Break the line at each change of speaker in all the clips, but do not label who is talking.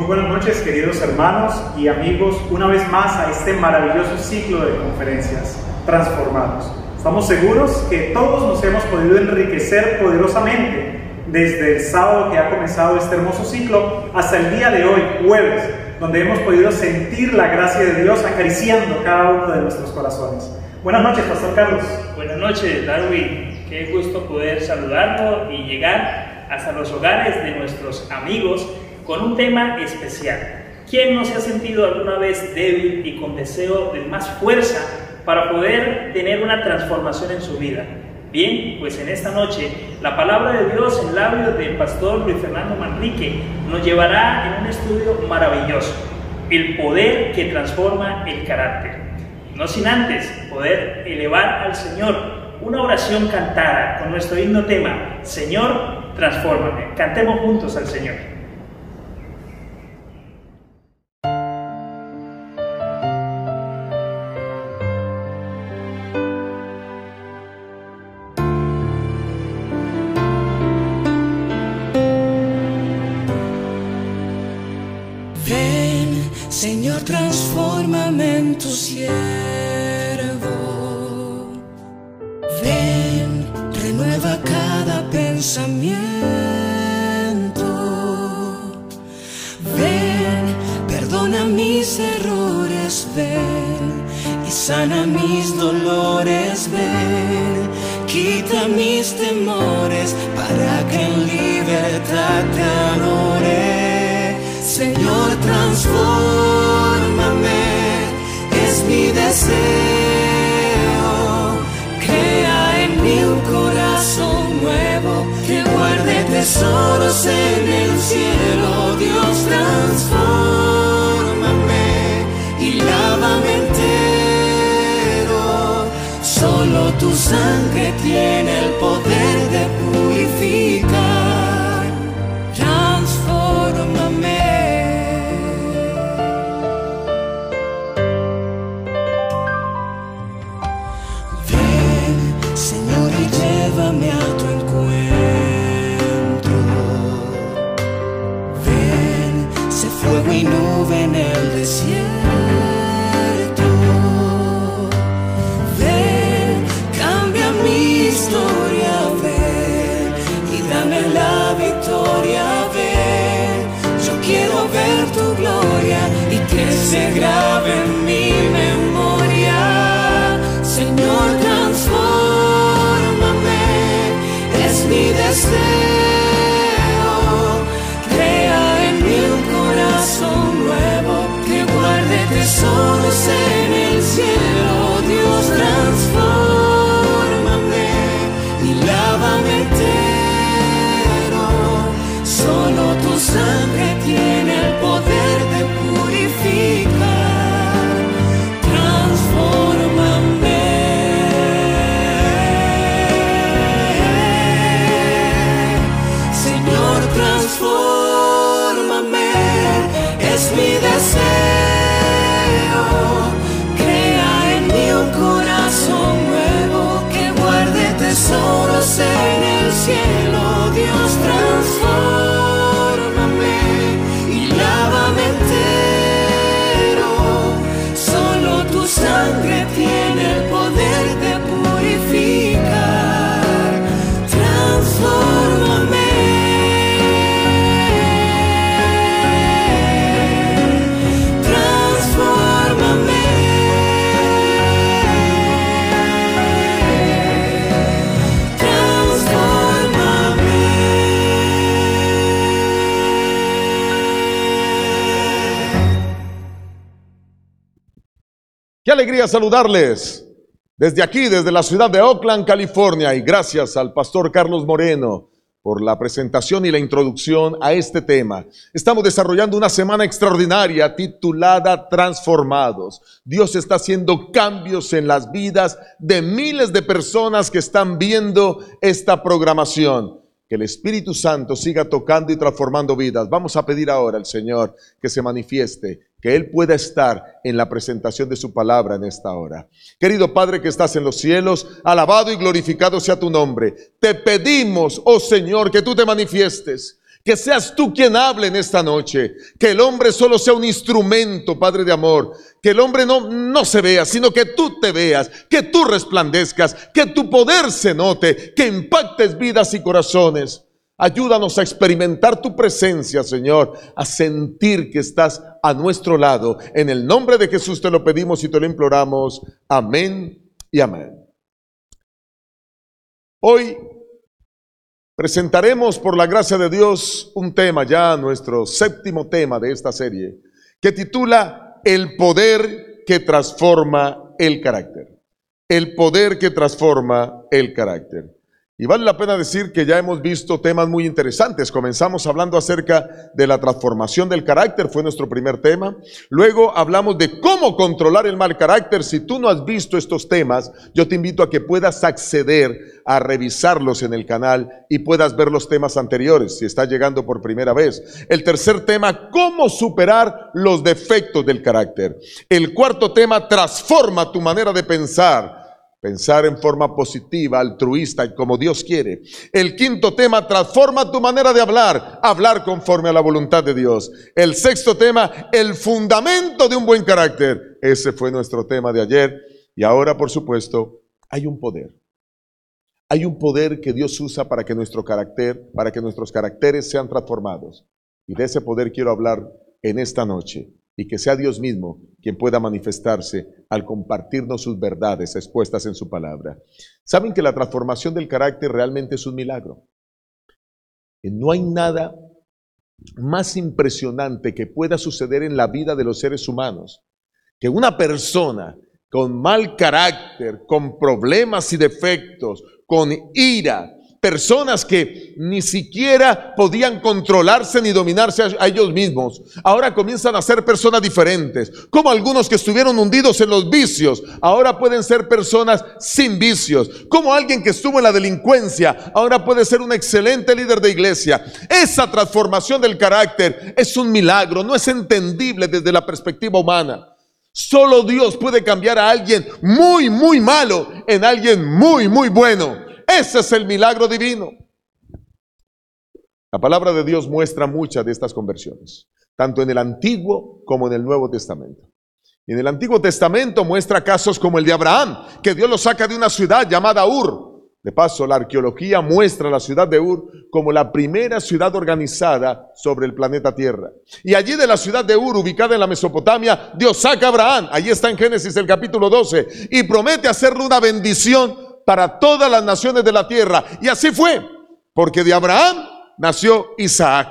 Muy buenas noches queridos hermanos y amigos, una vez más a este maravilloso ciclo de conferencias transformados. Estamos seguros que todos nos hemos podido enriquecer poderosamente desde el sábado que ha comenzado este hermoso ciclo hasta el día de hoy, jueves, donde hemos podido sentir la gracia de Dios acariciando cada uno de nuestros corazones. Buenas noches, Pastor Carlos.
Buenas noches, Darwin. Qué gusto poder saludarlo y llegar hasta los hogares de nuestros amigos con un tema especial. ¿Quién no se ha sentido alguna vez débil y con deseo de más fuerza para poder tener una transformación en su vida? Bien, pues en esta noche la palabra de Dios en labios del pastor Luis Fernando Manrique nos llevará en un estudio maravilloso, el poder que transforma el carácter. No sin antes poder elevar al Señor una oración cantada con nuestro himno tema, Señor, transfórmame. Cantemos juntos al Señor. quita mis temores para que en libertad te adore. Señor, transfórmame, es mi deseo. Crea en mí un corazón nuevo que guarde tesoros en el cielo. Dios transforma. tu sangre tiene el poder de
alegría saludarles desde aquí, desde la ciudad de Oakland, California, y gracias al pastor Carlos Moreno por la presentación y la introducción a este tema. Estamos desarrollando una semana extraordinaria titulada Transformados. Dios está haciendo cambios en las vidas de miles de personas que están viendo esta programación. Que el Espíritu Santo siga tocando y transformando vidas. Vamos a pedir ahora al Señor que se manifieste que Él pueda estar en la presentación de su palabra en esta hora. Querido Padre que estás en los cielos, alabado y glorificado sea tu nombre. Te pedimos, oh Señor, que tú te manifiestes Que seas tú quien hable en esta noche. Que el hombre solo sea un instrumento, Padre de amor. Que el hombre no, no se vea, sino que tú te veas, que tú resplandezcas, que tu poder se note, que impactes vidas y corazones. Ayúdanos a experimentar tu presencia, Señor, a sentir que estás a nuestro lado. En el nombre de Jesús te lo pedimos y te lo imploramos. Amén y amén. Hoy presentaremos por la gracia de Dios un tema, ya nuestro séptimo tema de esta serie, que titula El poder que transforma el carácter. El poder que transforma el carácter. Y vale la pena decir que ya hemos visto temas muy interesantes. Comenzamos hablando acerca de la transformación del carácter, fue nuestro primer tema. Luego hablamos de cómo controlar el mal carácter. Si tú no has visto estos temas, yo te invito a que puedas acceder a revisarlos en el canal y puedas ver los temas anteriores si estás llegando por primera vez. El tercer tema, cómo superar los defectos del carácter. El cuarto tema, transforma tu manera de pensar. Pensar en forma positiva, altruista y como Dios quiere. El quinto tema, transforma tu manera de hablar, hablar conforme a la voluntad de Dios. El sexto tema, el fundamento de un buen carácter. Ese fue nuestro tema de ayer. Y ahora, por supuesto, hay un poder. Hay un poder que Dios usa para que nuestro carácter, para que nuestros caracteres sean transformados. Y de ese poder quiero hablar en esta noche y que sea Dios mismo quien pueda manifestarse al compartirnos sus verdades expuestas en su palabra. Saben que la transformación del carácter realmente es un milagro. No hay nada más impresionante que pueda suceder en la vida de los seres humanos que una persona con mal carácter, con problemas y defectos, con ira, personas que ni siquiera podían controlarse ni dominarse a, ellos mismos, ahora comienzan a ser personas diferentes, como algunos que estuvieron hundidos en los vicios, ahora pueden ser personas sin vicios, como alguien que estuvo en la delincuencia, ahora puede ser un excelente líder de iglesia. Esa transformación del carácter es un milagro, no es entendible desde la perspectiva humana. Solo Dios puede cambiar a alguien muy, muy malo en alguien muy, muy bueno. Ese es el milagro divino. La palabra de Dios muestra muchas de estas conversiones, tanto en el Antiguo como en el Nuevo Testamento. en el Antiguo Testamento muestra casos como el de Abraham, que Dios lo saca de una ciudad llamada Ur. De paso, la arqueología muestra la ciudad de Ur como la primera ciudad organizada sobre el planeta Tierra. Y allí de la ciudad de Ur, ubicada en la Mesopotamia, Dios saca a Abraham, allí está en Génesis el capítulo 12, y promete hacerle una bendición para todas las naciones de la tierra. Y así fue, porque de Abraham nació Isaac.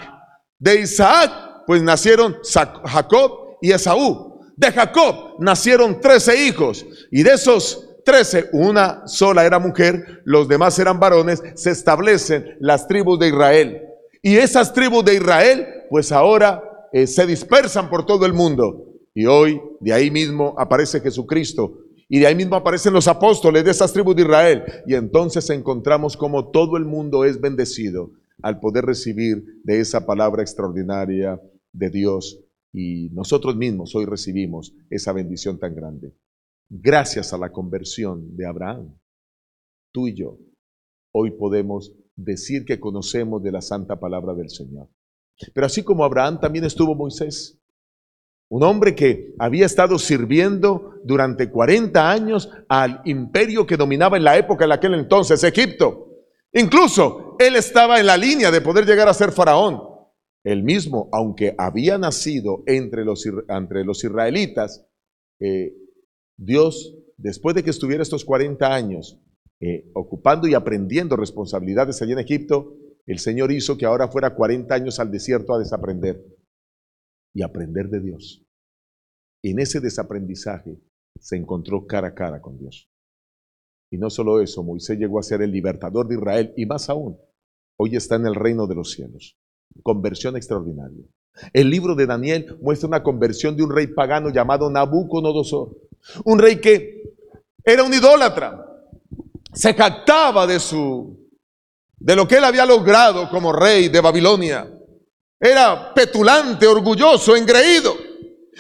De Isaac, pues nacieron Jacob y Esaú. De Jacob nacieron trece hijos. Y de esos trece, una sola era mujer, los demás eran varones, se establecen las tribus de Israel. Y esas tribus de Israel, pues ahora eh, se dispersan por todo el mundo. Y hoy de ahí mismo aparece Jesucristo y de ahí mismo aparecen los apóstoles de esas tribus de Israel. Y entonces encontramos como todo el mundo es bendecido al poder recibir de esa palabra extraordinaria de Dios. Y nosotros mismos hoy recibimos esa bendición tan grande. Gracias a la conversión de Abraham, tú y yo hoy podemos decir que conocemos de la santa palabra del Señor. Pero así como Abraham también estuvo Moisés. Un hombre que había estado sirviendo durante 40 años al imperio que dominaba en la época en aquel entonces, Egipto. Incluso él estaba en la línea de poder llegar a ser faraón. Él mismo, aunque había nacido entre los, entre los israelitas, eh, Dios, después de que estuviera estos 40 años eh, ocupando y aprendiendo responsabilidades allí en Egipto, el Señor hizo que ahora fuera 40 años al desierto a desaprender y aprender de Dios. En ese desaprendizaje se encontró cara a cara con Dios. Y no solo eso, Moisés llegó a ser el libertador de Israel y más aún, hoy está en el reino de los cielos. Conversión extraordinaria. El libro de Daniel muestra una conversión de un rey pagano llamado Nabucodonosor. Un rey que era un idólatra. Se jactaba de su de lo que él había logrado como rey de Babilonia. Era petulante, orgulloso, engreído.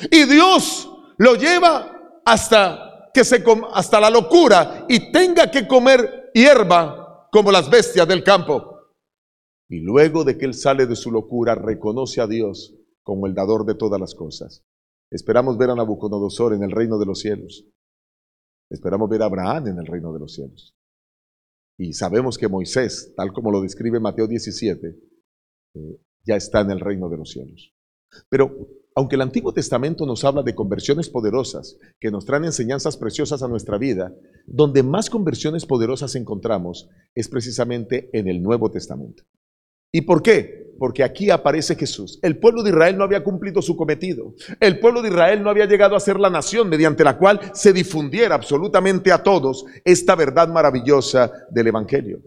Y Dios lo lleva hasta que se hasta la locura y tenga que comer hierba como las bestias del campo. Y luego de que él sale de su locura, reconoce a Dios como el dador de todas las cosas. Esperamos ver a Nabucodonosor en el reino de los cielos. Esperamos ver a Abraham en el reino de los cielos. Y sabemos que Moisés, tal como lo describe Mateo 17, eh, ya está en el reino de los cielos. Pero aunque el Antiguo Testamento nos habla de conversiones poderosas que nos traen enseñanzas preciosas a nuestra vida, donde más conversiones poderosas encontramos es precisamente en el Nuevo Testamento. ¿Y por qué? Porque aquí aparece Jesús. El pueblo de Israel no había cumplido su cometido. El pueblo de Israel no había llegado a ser la nación mediante la cual se difundiera absolutamente a todos esta verdad maravillosa del Evangelio.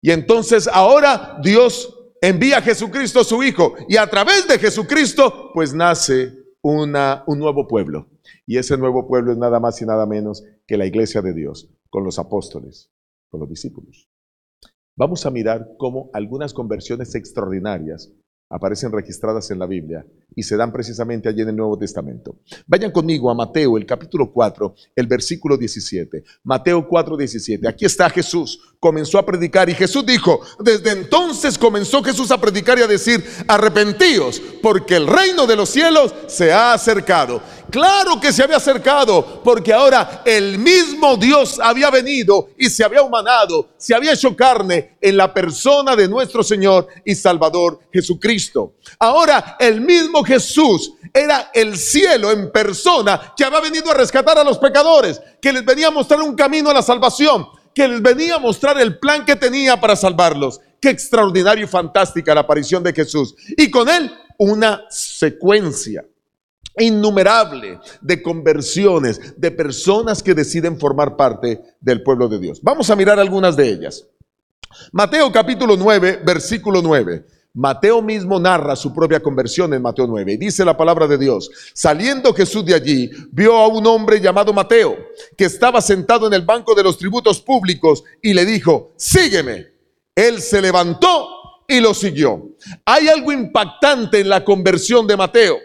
Y entonces ahora Dios envía a Jesucristo su Hijo y a través de Jesucristo pues nace una, un nuevo pueblo. Y ese nuevo pueblo es nada más y nada menos que la iglesia de Dios, con los apóstoles, con los discípulos. Vamos a mirar cómo algunas conversiones extraordinarias aparecen registradas en la Biblia y se dan precisamente allí en el Nuevo Testamento. Vayan conmigo a Mateo, el capítulo 4, el versículo 17. Mateo 4, 17. Aquí está Jesús, comenzó a predicar y Jesús dijo, desde entonces comenzó Jesús a predicar y a decir, arrepentíos, porque el reino de los cielos se ha acercado. Claro que se había acercado, porque ahora el mismo Dios había venido y se había humanado, se había hecho carne en la persona de nuestro Señor y Salvador Jesucristo. Ahora el mismo Jesús era el cielo en persona que había venido a rescatar a los pecadores, que les venía a mostrar un camino a la salvación, que les venía a mostrar el plan que tenía para salvarlos. Qué extraordinario y fantástica la aparición de Jesús. Y con él una secuencia innumerable de conversiones, de personas que deciden formar parte del pueblo de Dios. Vamos a mirar algunas de ellas. Mateo capítulo 9, versículo 9. Mateo mismo narra su propia conversión en Mateo 9 y dice la palabra de Dios, saliendo Jesús de allí, vio a un hombre llamado Mateo, que estaba sentado en el banco de los tributos públicos y le dijo, sígueme. Él se levantó y lo siguió. Hay algo impactante en la conversión de Mateo.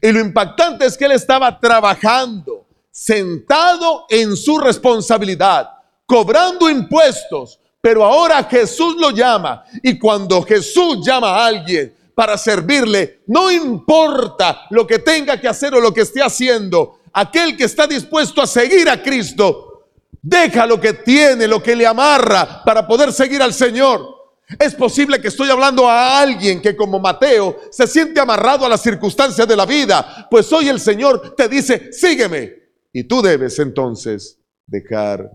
Y lo impactante es que él estaba trabajando, sentado en su responsabilidad, cobrando impuestos, pero ahora Jesús lo llama. Y cuando Jesús llama a alguien para servirle, no importa lo que tenga que hacer o lo que esté haciendo, aquel que está dispuesto a seguir a Cristo, deja lo que tiene, lo que le amarra para poder seguir al Señor. Es posible que estoy hablando a alguien que como Mateo se siente amarrado a las circunstancias de la vida, pues hoy el Señor te dice, sígueme. Y tú debes entonces dejar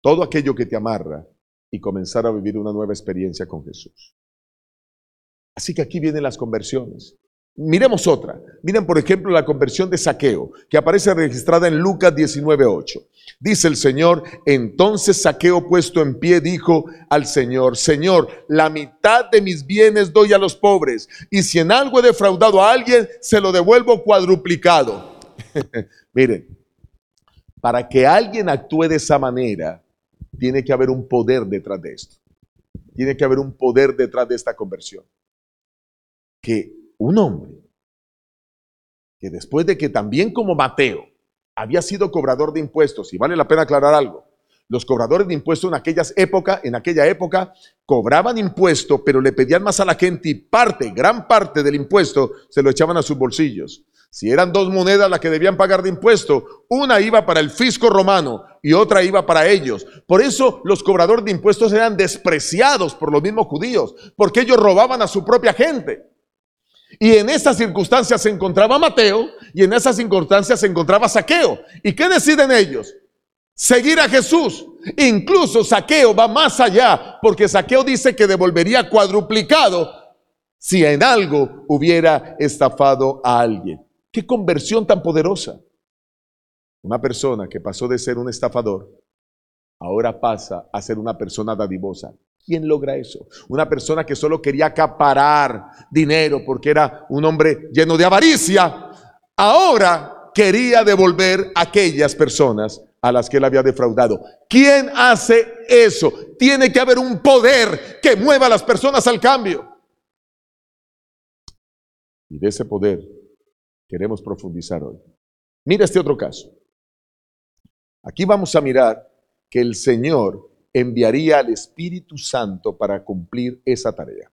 todo aquello que te amarra y comenzar a vivir una nueva experiencia con Jesús. Así que aquí vienen las conversiones. Miremos otra. Miren, por ejemplo, la conversión de saqueo, que aparece registrada en Lucas 19.8. Dice el Señor, entonces saqueo puesto en pie dijo al Señor, Señor, la mitad de mis bienes doy a los pobres, y si en algo he defraudado a alguien, se lo devuelvo cuadruplicado. Miren, para que alguien actúe de esa manera, tiene que haber un poder detrás de esto. Tiene que haber un poder detrás de esta conversión. Que un hombre que después de que también como Mateo había sido cobrador de impuestos, y vale la pena aclarar algo, los cobradores de impuestos en, aquellas época, en aquella época cobraban impuesto, pero le pedían más a la gente y parte, gran parte del impuesto se lo echaban a sus bolsillos. Si eran dos monedas las que debían pagar de impuesto, una iba para el fisco romano y otra iba para ellos. Por eso los cobradores de impuestos eran despreciados por los mismos judíos, porque ellos robaban a su propia gente. Y en esas circunstancias se encontraba Mateo y en esas circunstancias se encontraba Saqueo. ¿Y qué deciden ellos? Seguir a Jesús. Incluso Saqueo va más allá porque Saqueo dice que devolvería cuadruplicado si en algo hubiera estafado a alguien. Qué conversión tan poderosa. Una persona que pasó de ser un estafador ahora pasa a ser una persona dadivosa. ¿Quién logra eso? Una persona que solo quería acaparar dinero porque era un hombre lleno de avaricia, ahora quería devolver a aquellas personas a las que él había defraudado. ¿Quién hace eso? Tiene que haber un poder que mueva a las personas al cambio. Y de ese poder queremos profundizar hoy. Mira este otro caso. Aquí vamos a mirar que el Señor enviaría al Espíritu Santo para cumplir esa tarea.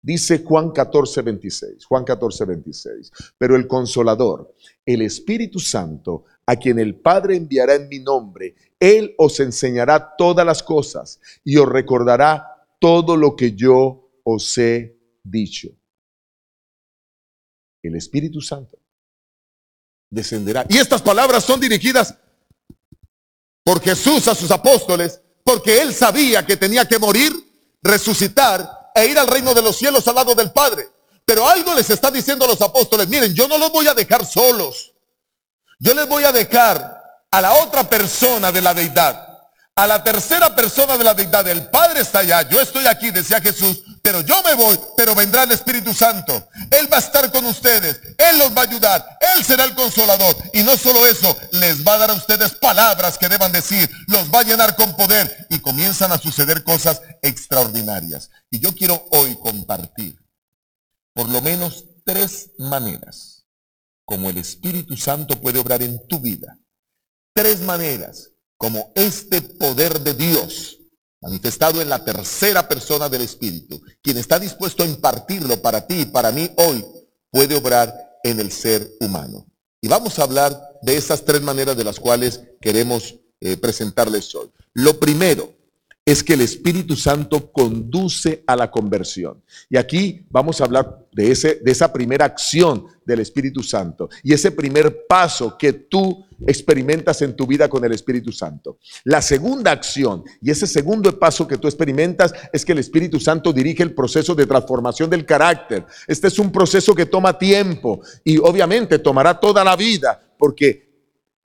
Dice Juan 14, 26, Juan 14, 26, pero el consolador, el Espíritu Santo, a quien el Padre enviará en mi nombre, Él os enseñará todas las cosas y os recordará todo lo que yo os he dicho. El Espíritu Santo descenderá. Y estas palabras son dirigidas por Jesús a sus apóstoles, porque Él sabía que tenía que morir, resucitar e ir al reino de los cielos al lado del Padre. Pero algo les está diciendo a los apóstoles, miren, yo no los voy a dejar solos. Yo les voy a dejar a la otra persona de la deidad, a la tercera persona de la deidad. El Padre está allá, yo estoy aquí, decía Jesús, pero yo me voy, pero vendrá el Espíritu Santo. Él va a estar con ustedes, Él los va a ayudar, Él será el consolador. Y no solo eso, les va a dar a ustedes palabras que deban decir, los va a llenar con poder y comienzan a suceder cosas extraordinarias. Y yo quiero hoy compartir por lo menos tres maneras como el Espíritu Santo puede obrar en tu vida. Tres maneras como este poder de Dios manifestado en la tercera persona del Espíritu, quien está dispuesto a impartirlo para ti y para mí hoy, puede obrar en el ser humano. Y vamos a hablar de esas tres maneras de las cuales queremos eh, presentarles hoy. Lo primero, es que el Espíritu Santo conduce a la conversión. Y aquí vamos a hablar de, ese, de esa primera acción del Espíritu Santo y ese primer paso que tú experimentas en tu vida con el Espíritu Santo. La segunda acción y ese segundo paso que tú experimentas es que el Espíritu Santo dirige el proceso de transformación del carácter. Este es un proceso que toma tiempo y obviamente tomará toda la vida porque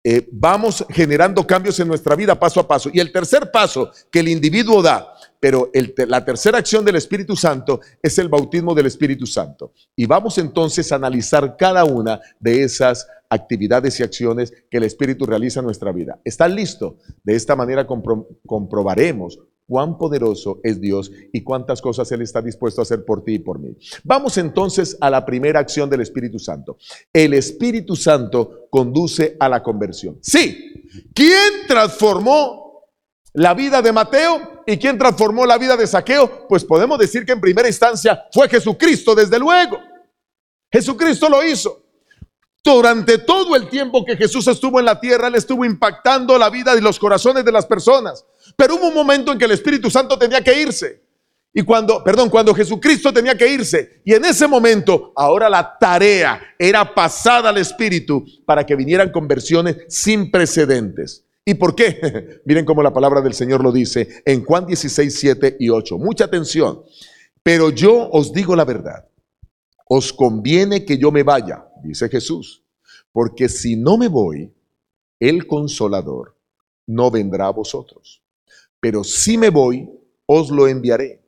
eh, vamos generando cambios en nuestra vida paso a paso. Y el tercer paso que el individuo da, pero la tercera acción del Espíritu Santo es el bautismo del Espíritu Santo. Y vamos entonces a analizar cada una de esas actividades y acciones que el Espíritu realiza en nuestra vida. ¿Están listo? De esta manera comprobaremos cuán poderoso es Dios y cuántas cosas Él está dispuesto a hacer por ti y por mí. Vamos entonces a la primera acción del Espíritu Santo. El Espíritu Santo conduce a la conversión. Sí, ¿quién transformó la vida de Mateo y quién transformó la vida de Saqueo? Pues podemos decir que en primera instancia fue Jesucristo, desde luego. Jesucristo lo hizo. Durante todo el tiempo que Jesús estuvo en la tierra, Él estuvo impactando la vida y los corazones de las personas. Pero hubo un momento en que el Espíritu Santo tenía que irse. Y cuando, perdón, cuando Jesucristo tenía que irse. Y en ese momento, ahora la tarea era pasada al Espíritu para que vinieran conversiones sin precedentes. ¿Y por qué? Miren cómo la palabra del Señor lo dice en Juan 16, 7 y 8. Mucha atención. Pero yo os digo la verdad. Os conviene que yo me vaya dice Jesús, porque si no me voy, el consolador no vendrá a vosotros. Pero si me voy, os lo enviaré.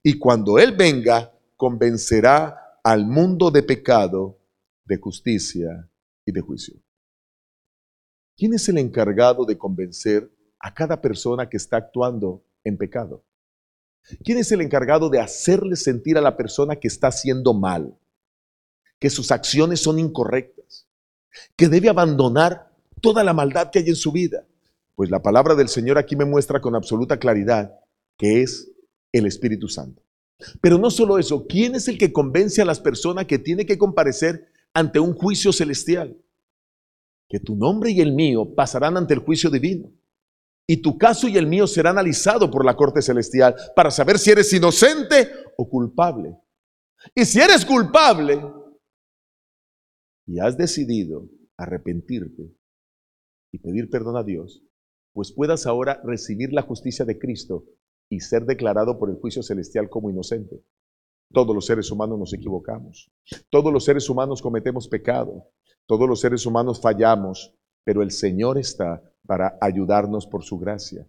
Y cuando Él venga, convencerá al mundo de pecado, de justicia y de juicio. ¿Quién es el encargado de convencer a cada persona que está actuando en pecado? ¿Quién es el encargado de hacerle sentir a la persona que está haciendo mal? que sus acciones son incorrectas, que debe abandonar toda la maldad que hay en su vida. Pues la palabra del Señor aquí me muestra con absoluta claridad que es el Espíritu Santo. Pero no solo eso, ¿quién es el que convence a las personas que tiene que comparecer ante un juicio celestial? Que tu nombre y el mío pasarán ante el juicio divino. Y tu caso y el mío será analizado por la corte celestial para saber si eres inocente o culpable. Y si eres culpable, y has decidido arrepentirte y pedir perdón a Dios, pues puedas ahora recibir la justicia de Cristo y ser declarado por el juicio celestial como inocente. Todos los seres humanos nos equivocamos. Todos los seres humanos cometemos pecado. Todos los seres humanos fallamos, pero el Señor está para ayudarnos por su gracia.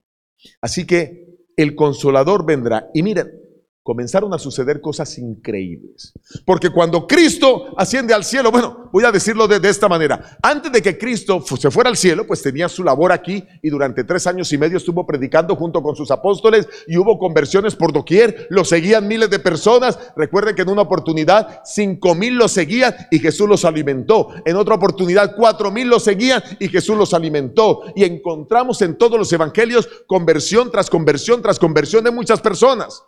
Así que el consolador vendrá. Y miren, comenzaron a suceder cosas increíbles. Porque cuando Cristo asciende al cielo, bueno, voy a decirlo de, esta manera, antes de que Cristo se fuera al cielo, pues tenía su labor aquí y durante tres años y medio estuvo predicando junto con sus apóstoles y hubo conversiones por doquier, lo seguían miles de personas. Recuerden que en una oportunidad cinco mil lo seguían y Jesús los alimentó. En otra oportunidad cuatro mil lo seguían y Jesús los alimentó. Y encontramos en todos los evangelios conversión tras conversión tras conversión de muchas personas.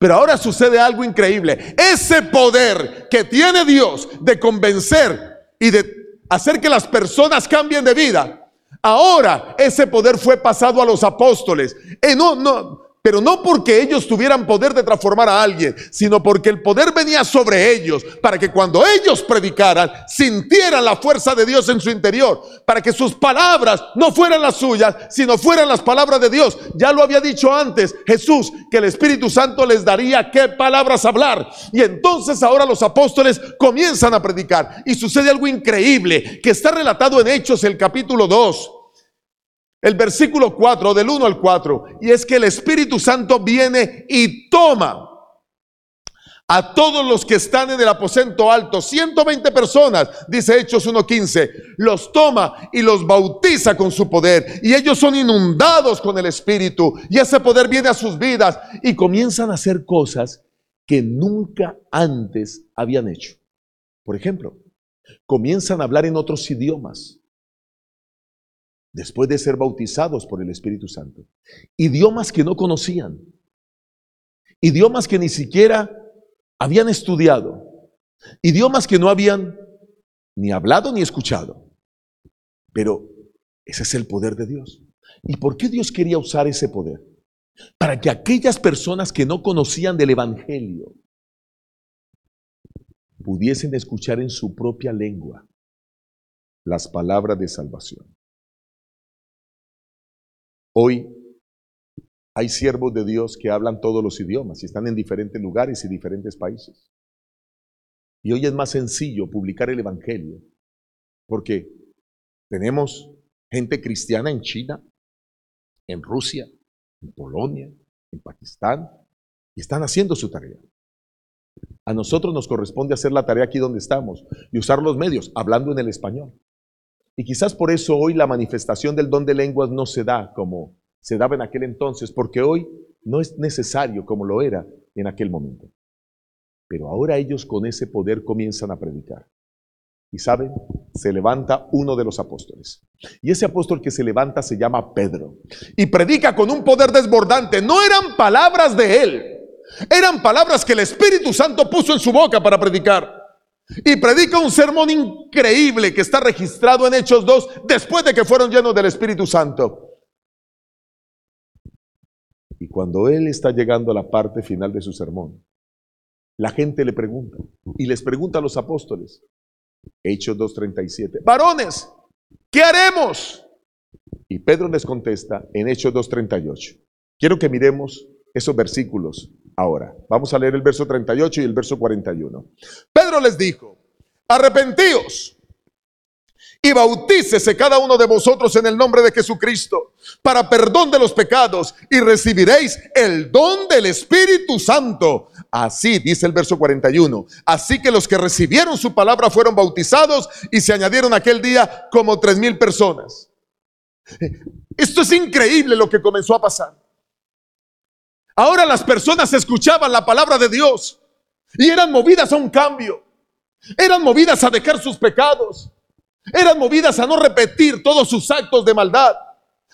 Pero ahora sucede algo increíble. Ese poder que tiene Dios de convencer y de hacer que las personas cambien de vida, ahora ese poder fue pasado a los apóstoles. Eh, no, no, pero no porque ellos tuvieran poder de transformar a alguien, sino porque el poder venía sobre ellos para que cuando ellos predicaran sintieran la fuerza de Dios en su interior, para que sus palabras no fueran las suyas, sino fueran las palabras de Dios. Ya lo había dicho antes Jesús, que el Espíritu Santo les daría qué palabras hablar. Y entonces ahora los apóstoles comienzan a predicar y sucede algo increíble que está relatado en Hechos el capítulo 2 el versículo 4, del 1 al 4, y es que el Espíritu Santo viene y toma a todos los que están en el aposento alto, 120 personas, dice Hechos 1.15, los toma y los bautiza con su poder, y ellos son inundados con el Espíritu, y ese poder viene a sus vidas, y comienzan a hacer cosas que nunca antes habían hecho. Por ejemplo, comienzan a hablar en otros idiomas después de ser bautizados por el Espíritu Santo. Idiomas que no conocían. Idiomas que ni siquiera habían estudiado. Idiomas que no habían ni hablado ni escuchado. Pero ese es el poder de Dios. ¿Y por qué Dios quería usar ese poder? Para que aquellas personas que no conocían del Evangelio pudiesen escuchar en su propia lengua las palabras de salvación. Hoy hay siervos de Dios que hablan todos los idiomas y están en diferentes lugares y diferentes países. Y hoy es más sencillo publicar el Evangelio porque tenemos gente cristiana en China, en Rusia, en Polonia, en Pakistán, y están haciendo su tarea. A nosotros nos corresponde hacer la tarea aquí donde estamos y usar los medios, hablando en el español. Y quizás por eso hoy la manifestación del don de lenguas no se da como se daba en aquel entonces, porque hoy no es necesario como lo era en aquel momento. Pero ahora ellos con ese poder comienzan a predicar. Y saben, se levanta uno de los apóstoles. Y ese apóstol que se levanta se llama Pedro. Y predica con un poder desbordante. No eran palabras de él. Eran palabras que el Espíritu Santo puso en su boca para predicar. Y predica un sermón increíble que está registrado en Hechos 2 después de que fueron llenos del Espíritu Santo. Y cuando él está llegando a la parte final de su sermón, la gente le pregunta y les pregunta a los apóstoles, Hechos 2.37, varones, ¿qué haremos? Y Pedro les contesta en Hechos 2.38. Quiero que miremos esos versículos ahora. Vamos a leer el verso 38 y el verso 41. Pedro les dijo, arrepentíos y bautícese cada uno de vosotros en el nombre de Jesucristo para perdón de los pecados y recibiréis el don del Espíritu Santo. Así dice el verso 41. Así que los que recibieron su palabra fueron bautizados y se añadieron aquel día como tres mil personas. Esto es increíble lo que comenzó a pasar. Ahora las personas escuchaban la palabra de Dios y eran movidas a un cambio. Eran movidas a dejar sus pecados. Eran movidas a no repetir todos sus actos de maldad.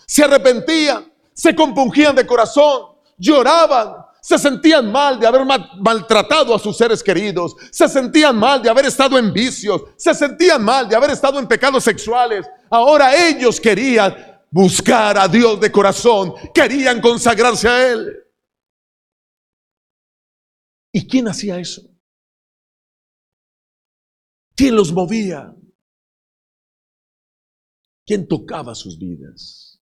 Se arrepentían, se compungían de corazón, lloraban, se sentían mal de haber maltratado a sus seres queridos, se sentían mal de haber estado en vicios, se sentían mal de haber estado en pecados sexuales. Ahora ellos querían buscar a Dios de corazón, querían consagrarse a Él. ¿Y quién hacía eso? ¿Quién los movía? ¿Quién tocaba sus vidas?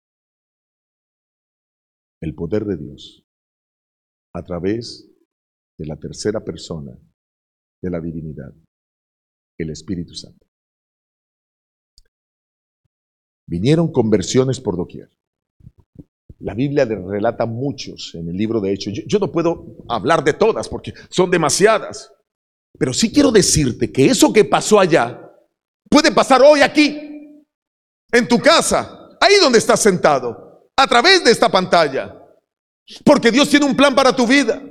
El poder de Dios a través de la tercera persona de la divinidad, el Espíritu Santo. Vinieron conversiones por doquier. La Biblia le relata muchos en el libro de Hechos. Yo, yo, no puedo hablar de todas porque son demasiadas. Pero sí quiero decirte que eso que pasó allá puede pasar hoy aquí, en tu casa, ahí donde estás sentado, a través de esta pantalla. Porque Dios tiene un plan para tu vida.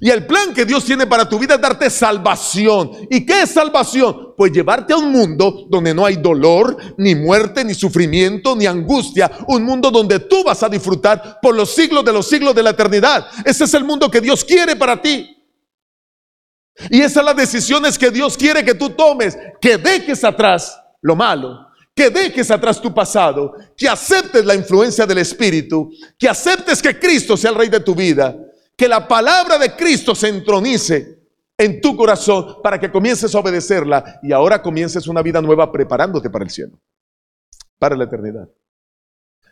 Y el plan que Dios tiene para tu vida es darte salvación. ¿Y qué es salvación? Pues llevarte a un mundo donde no hay dolor, ni muerte, ni sufrimiento, ni angustia. Un mundo donde tú vas a disfrutar por los siglos de los siglos de la eternidad. Ese es el mundo que Dios quiere para ti. Y esas son las decisiones que Dios quiere que tú tomes. Que dejes atrás lo malo. Que dejes atrás tu pasado. Que aceptes la influencia del Espíritu. Que aceptes que Cristo sea el Rey de tu vida que la palabra de Cristo se entronice en tu corazón para que comiences a obedecerla y ahora comiences una vida nueva preparándote para el cielo, para la eternidad.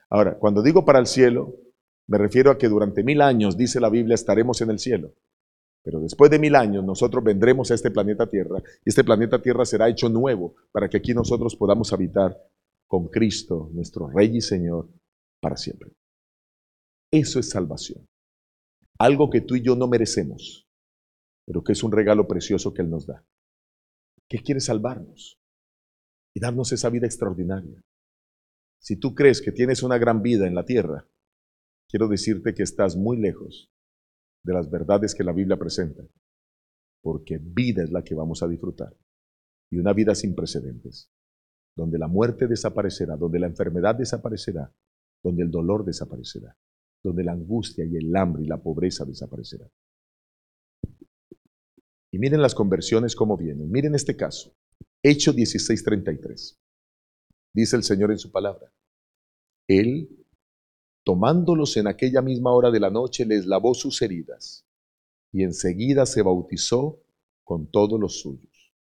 Ahora, cuando digo para el cielo, me refiero a que durante mil años, dice la Biblia, estaremos en el cielo. Pero después de mil años nosotros vendremos a este planeta Tierra y este planeta Tierra será hecho nuevo para que aquí nosotros podamos habitar con Cristo, nuestro Rey y Señor, para siempre. Eso es salvación algo que tú y yo no merecemos, pero que es un regalo precioso que Él nos da. Que quiere salvarnos y darnos esa vida extraordinaria. Si tú crees que tienes una gran vida en la tierra, quiero decirte que estás muy lejos de las verdades que la Biblia presenta, porque vida es la que vamos a disfrutar y una vida sin precedentes, donde la muerte desaparecerá, donde la enfermedad desaparecerá, donde el dolor desaparecerá donde la angustia y el hambre y la pobreza desaparecerán. Y miren las conversiones cómo vienen. Miren este caso. Hecho 16:33. Dice el Señor en su palabra. Él, tomándolos en aquella misma hora de la noche, les lavó sus heridas y enseguida se bautizó con todos los suyos.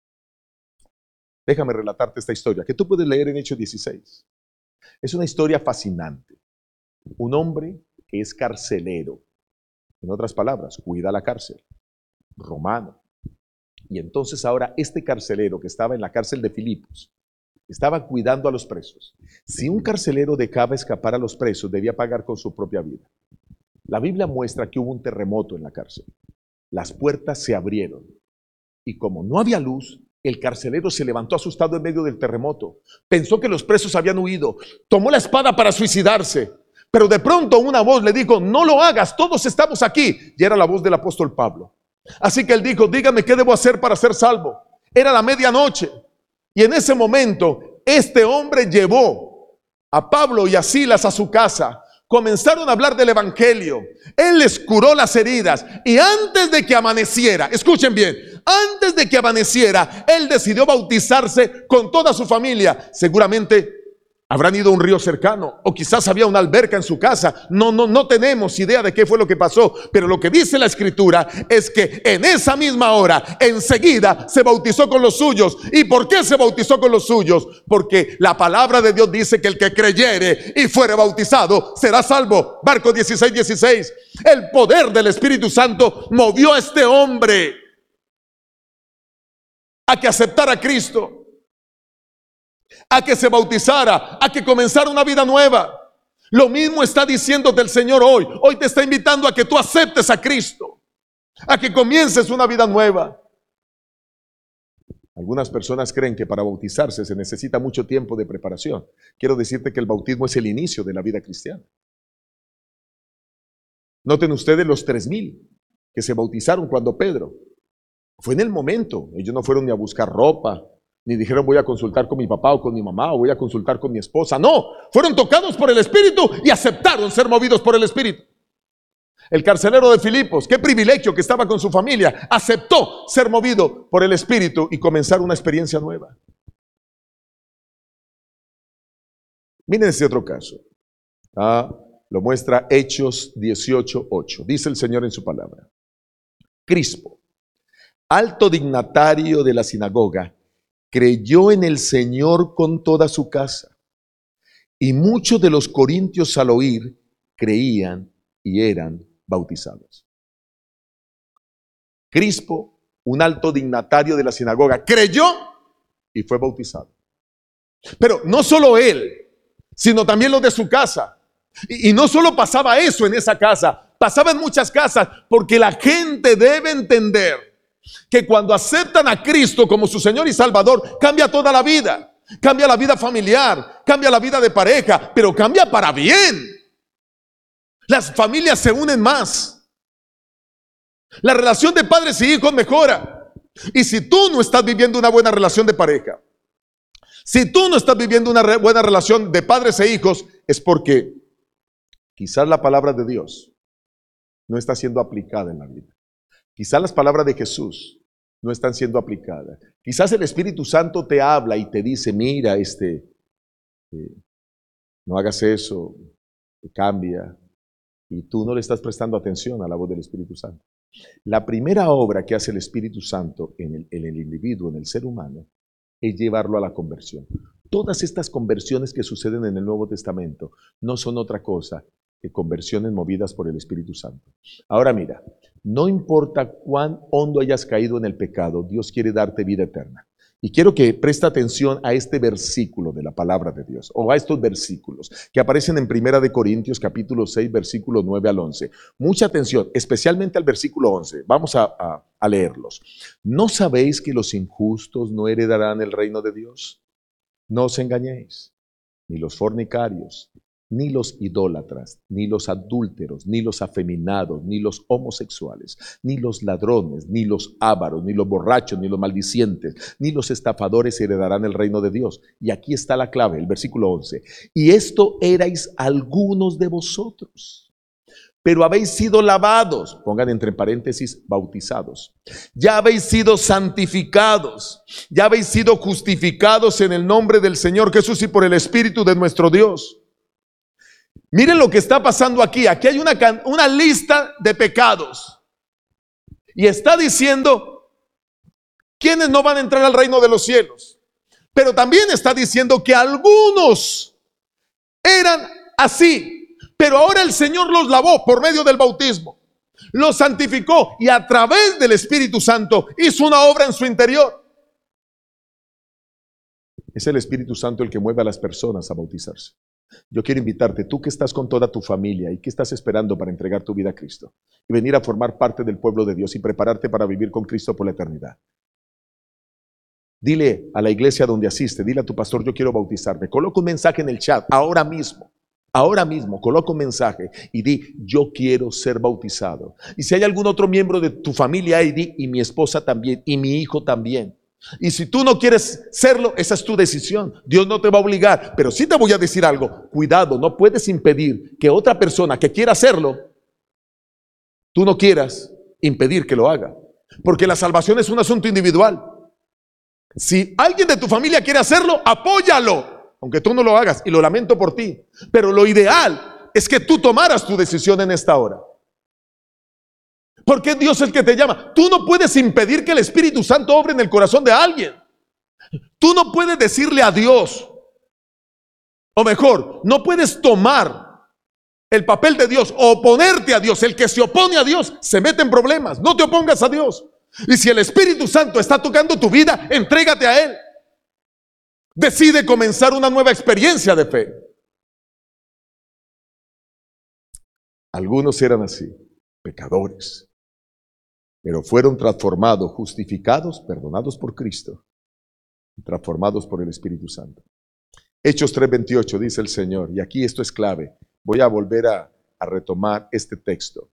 Déjame relatarte esta historia que tú puedes leer en Hecho 16. Es una historia fascinante. Un hombre que es carcelero. En otras palabras, cuida la cárcel. Romano. Y entonces ahora este carcelero que estaba en la cárcel de Filipos, estaba cuidando a los presos. Si un carcelero dejaba escapar a los presos, debía pagar con su propia vida. La Biblia muestra que hubo un terremoto en la cárcel. Las puertas se abrieron. Y como no había luz, el carcelero se levantó asustado en medio del terremoto. Pensó que los presos habían huido. Tomó la espada para suicidarse. Pero de pronto una voz le dijo, no lo hagas, todos estamos aquí. Y era la voz del apóstol Pablo. Así que él dijo, dígame qué debo hacer para ser salvo. Era la medianoche. Y en ese momento, este hombre llevó a Pablo y a Silas a su casa. Comenzaron a hablar del Evangelio. Él les curó las heridas. Y antes de que amaneciera, escuchen bien, antes de que amaneciera, él decidió bautizarse con toda su familia. Seguramente Habrán ido a un río cercano o quizás había una alberca en su casa. No, no, no tenemos idea de qué fue lo que pasó. Pero lo que dice la escritura es que en esa misma hora, enseguida, se bautizó con los suyos. ¿Y por qué se bautizó con los suyos? Porque la palabra de Dios dice que el que creyere y fuere bautizado será salvo. Marcos 16, 16. El poder del Espíritu Santo movió a este hombre a que aceptara a Cristo a que se bautizara, a que comenzara una vida nueva. Lo mismo está diciéndote el Señor hoy. Hoy te está invitando a que tú aceptes a Cristo, a que comiences una vida nueva. Algunas personas creen que para bautizarse se necesita mucho tiempo de preparación. Quiero decirte que el bautismo es el inicio de la vida cristiana. Noten ustedes los tres mil que se bautizaron cuando Pedro. Fue en el momento. Ellos no fueron ni a buscar ropa, ni dijeron voy a consultar con mi papá o con mi mamá o voy a consultar con mi esposa. No, fueron tocados por el Espíritu y aceptaron ser movidos por el Espíritu. El carcelero de Filipos, qué privilegio que estaba con su familia, aceptó ser movido por el Espíritu y comenzar una experiencia nueva. Miren este otro caso. Ah, lo muestra Hechos 18:8. Dice el Señor en su palabra. Crispo, alto dignatario de la sinagoga, creyó en el Señor con toda su casa. Y muchos de los corintios al oír creían y eran bautizados. Crispo, un alto dignatario de la sinagoga, creyó y fue bautizado. Pero no solo él, sino también los de su casa. Y, no solo pasaba eso en esa casa, pasaba en muchas casas, porque la gente debe entender que cuando aceptan a Cristo como su Señor y Salvador, cambia toda la vida. Cambia la vida familiar, cambia la vida de pareja, pero cambia para bien. Las familias se unen más. La relación de padres y hijos mejora. Y si tú no estás viviendo una buena relación de pareja, si tú no estás viviendo una buena relación de padres e hijos, es porque quizás la palabra de Dios no está siendo aplicada en la vida. Quizás las palabras de Jesús no están siendo aplicadas. Quizás el Espíritu Santo te habla y te dice, mira, este, eh, no hagas eso, cambia, y tú no le estás prestando atención a la voz del Espíritu Santo. La primera obra que hace el Espíritu Santo el, en el individuo, en el ser humano, es llevarlo a la conversión. Todas estas conversiones que suceden en el Nuevo Testamento no son otra cosa que conversiones movidas por el Espíritu Santo. Ahora mira, no importa cuán hondo hayas caído en el pecado, Dios quiere darte vida eterna. Y quiero que preste atención a este versículo de la palabra de Dios, o a estos versículos que aparecen en Primera de Corintios capítulo 6, versículo 9 al 11. Mucha atención, especialmente al versículo 11. Vamos a, a leerlos. ¿No sabéis que los injustos no heredarán el reino de Dios? No os engañéis, ni los fornicarios, ni los idólatras, ni los adúlteros, ni los afeminados, ni los homosexuales, ni los ladrones, ni los ávaros, ni los borrachos, ni los maldicientes, ni los estafadores heredarán el reino de Dios. Y aquí está la clave, el versículo 11. Y esto erais algunos de vosotros. Pero habéis sido lavados, pongan entre paréntesis, bautizados. Ya habéis sido santificados, ya habéis sido justificados en el nombre del Señor Jesús y por el Espíritu de nuestro Dios Miren lo que está pasando aquí. Aquí hay una, una lista de pecados. Y está diciendo quiénes no van a entrar al reino de los cielos. Pero también está diciendo que algunos eran así. Pero ahora el Señor los lavó por medio del bautismo. Los santificó y a través del Espíritu Santo hizo una obra en su interior. Es el Espíritu Santo el que mueve a las personas a bautizarse. Yo quiero invitarte, tú que estás con toda tu familia y que estás esperando para entregar tu vida a Cristo y venir a formar parte del pueblo de Dios y prepararte para vivir con Cristo por la eternidad. Dile a la iglesia donde asiste, dile a tu pastor, yo quiero bautizarme. Coloca un mensaje en el chat ahora mismo. Ahora mismo, coloca un mensaje y di, yo quiero ser bautizado. Y si hay algún otro miembro de tu familia ahí, di, y mi esposa también, y mi hijo también. Y si tú no quieres serlo, esa es tu decisión. Dios no te va a obligar. Pero sí te voy a decir algo. Cuidado, no puedes impedir que otra persona que quiera hacerlo, tú no quieras impedir que lo haga. Porque la salvación es un asunto individual. Si alguien de tu familia quiere hacerlo, apóyalo. Aunque tú no lo hagas. Y lo lamento por ti. Pero lo ideal es que tú tomaras tu decisión en esta hora. Porque Dios es el que te llama. Tú no puedes impedir que el Espíritu Santo obre en el corazón de alguien. Tú no puedes decirle a Dios, o mejor, no puedes tomar el papel de Dios o oponerte a Dios. El que se opone a Dios se mete en problemas. No te opongas a Dios. Y si el Espíritu Santo está tocando tu vida, entrégate a Él. Decide comenzar una nueva experiencia de fe. Algunos eran así, pecadores pero fueron transformados, justificados, perdonados por Cristo, transformados por el Espíritu Santo. Hechos 3:28 dice el Señor, y aquí esto es clave. Voy a volver a, retomar este texto.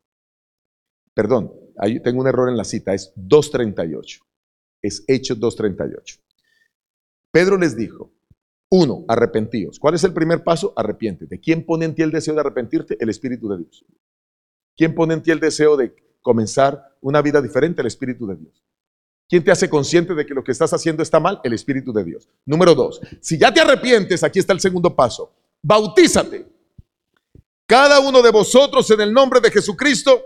Perdón, ahí tengo un error en la cita, es 2.38. Es Hechos 2.38. Pedro les dijo, uno, arrepentíos. ¿Cuál es el primer paso? Arrepiéntete. ¿Quién pone en ti el deseo de arrepentirte? El Espíritu de Dios. ¿Quién pone en ti el deseo de comenzar una vida diferente al Espíritu de Dios. ¿Quién te hace consciente de que lo que estás haciendo está mal? El Espíritu de Dios. Número dos, si ya te arrepientes, aquí está el segundo paso. Bautízate. Cada uno de vosotros en el nombre de Jesucristo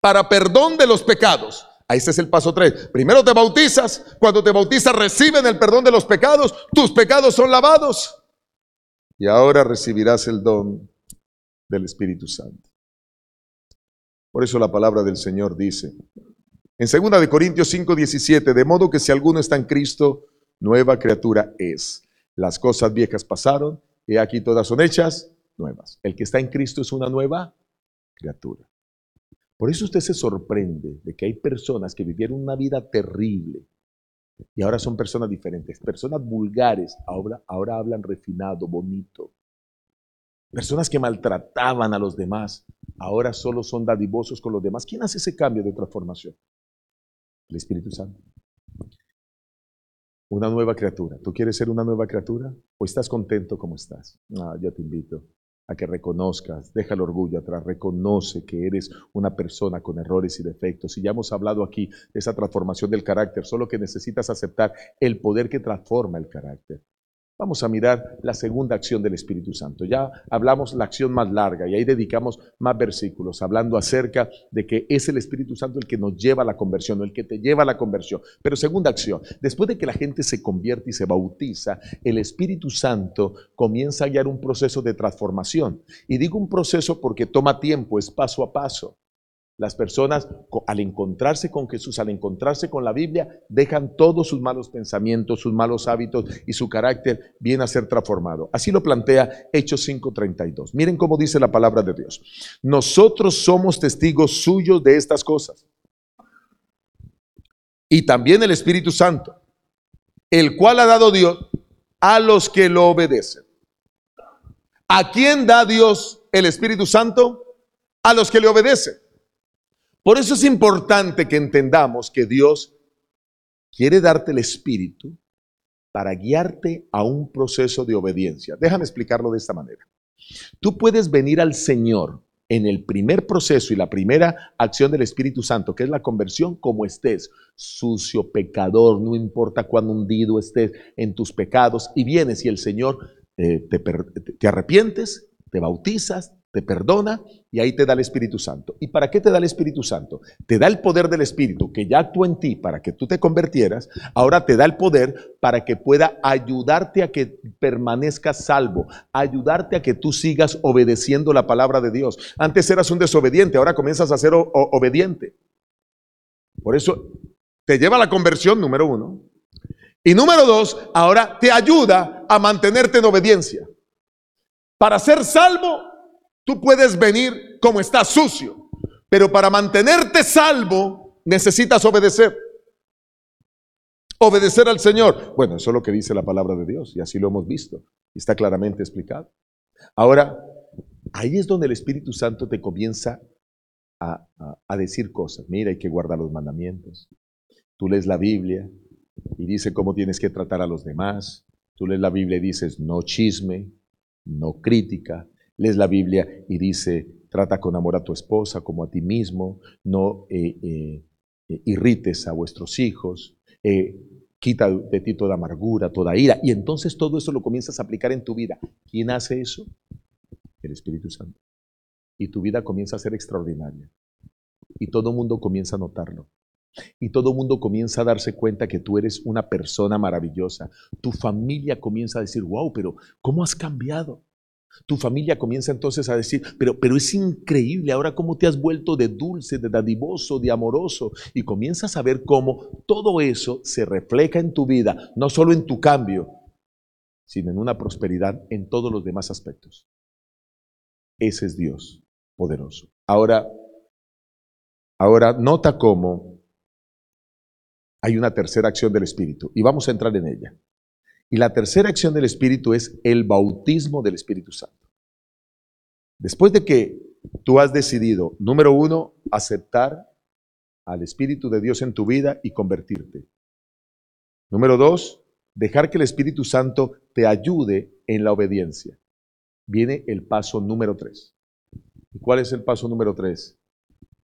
para perdón de los pecados. Ahí ese es el paso tres. Primero te bautizas. Cuando te bautizas reciben el perdón de los pecados. Tus pecados son lavados. Y ahora recibirás el don del Espíritu Santo. Por eso la palabra del Señor dice, en 2 de Corintios 5, 17, de modo que si alguno está en Cristo, nueva criatura es. Las cosas viejas pasaron, y aquí todas son hechas nuevas. El que está en Cristo es una nueva criatura. Por eso usted se sorprende de que hay personas que vivieron una vida terrible y ahora son personas diferentes. Personas vulgares ahora, ahora hablan refinado, bonito. Personas que maltrataban a los demás ahora solo son dadivosos con los demás. ¿Quién hace ese cambio de transformación? El Espíritu Santo. Una nueva criatura. ¿Tú quieres ser una nueva criatura? ¿O estás contento como estás? Ah, ya te invito a que reconozcas, deja el orgullo atrás, reconoce que eres una persona con errores y defectos. Y ya hemos hablado aquí de esa transformación del carácter, solo que necesitas aceptar el poder que transforma el carácter. Vamos a mirar la segunda acción del Espíritu Santo. Ya hablamos la acción más larga y ahí dedicamos más versículos hablando acerca de que es el Espíritu Santo el que nos lleva a la conversión, el que te lleva a la conversión. Pero segunda acción, después de que la gente se convierte y se bautiza, el Espíritu Santo comienza a guiar un proceso de transformación. Y digo un proceso porque toma tiempo, es paso a paso. Las personas al encontrarse con Jesús, al encontrarse con la Biblia, dejan todos sus malos pensamientos, sus malos hábitos y su carácter viene a ser transformado. Así lo plantea Hechos 5:32. Miren cómo dice la palabra de Dios. Nosotros somos testigos suyos de estas cosas. Y también el Espíritu Santo, el cual ha dado Dios a los que lo obedecen. ¿A quién da Dios el Espíritu Santo? A los que le obedecen. Por eso es importante que entendamos que Dios quiere darte el Espíritu para guiarte a un proceso de obediencia. Déjame explicarlo de esta manera. Tú puedes venir al Señor en el primer proceso y la primera acción del Espíritu Santo, que es la conversión, como estés, sucio, pecador, no importa cuán hundido estés en tus pecados, y vienes y el Señor eh, te, te arrepientes, te bautizas, te perdona y ahí te da el Espíritu Santo. ¿Y para qué te da el Espíritu Santo? Te da el poder del Espíritu que ya actúa en ti para que tú te convirtieras. Ahora te da el poder para que pueda ayudarte a que permanezcas salvo, ayudarte a que tú sigas obedeciendo la palabra de Dios. Antes eras un desobediente, ahora comienzas a ser obediente. Por eso te lleva a la conversión, número uno. Y número dos, ahora te ayuda a mantenerte en obediencia. Para ser salvo Tú puedes venir como estás sucio, pero para mantenerte salvo necesitas obedecer. Obedecer al Señor. Bueno, eso es lo que dice la palabra de Dios y así lo hemos visto está claramente explicado. Ahora, ahí es donde el Espíritu Santo te comienza a, a decir cosas. Mira, hay que guardar los mandamientos. Tú lees la Biblia y dice cómo tienes que tratar a los demás. Tú lees la Biblia y dices no chisme, no crítica, lees la Biblia y dice, trata con amor a tu esposa como a ti mismo, no eh, eh, eh, irrites a vuestros hijos, quita de ti toda amargura, toda ira. Y entonces todo eso lo comienzas a aplicar en tu vida. ¿Quién hace eso? El Espíritu Santo. Y tu vida comienza a ser extraordinaria. Y todo el mundo comienza a notarlo. Y todo el mundo comienza a darse cuenta que tú eres una persona maravillosa. Tu familia comienza a decir, wow, pero ¿cómo has cambiado? Tu familia comienza entonces a decir, pero, pero es increíble ahora cómo te has vuelto de dulce, de dadivoso, de amoroso. Y comienzas a ver cómo todo eso se refleja en tu vida, no solo en tu cambio, sino en una prosperidad en todos los demás aspectos. Ese es Dios poderoso. Ahora, ahora nota cómo hay una tercera acción del Espíritu y vamos a entrar en ella. Y la tercera acción del Espíritu es el bautismo del Espíritu Santo. Después de que tú has decidido, número uno, aceptar al Espíritu de Dios en tu vida y convertirte. Número dos, dejar que el Espíritu Santo te ayude en la obediencia. Viene el paso número tres. ¿Y cuál es el paso número tres?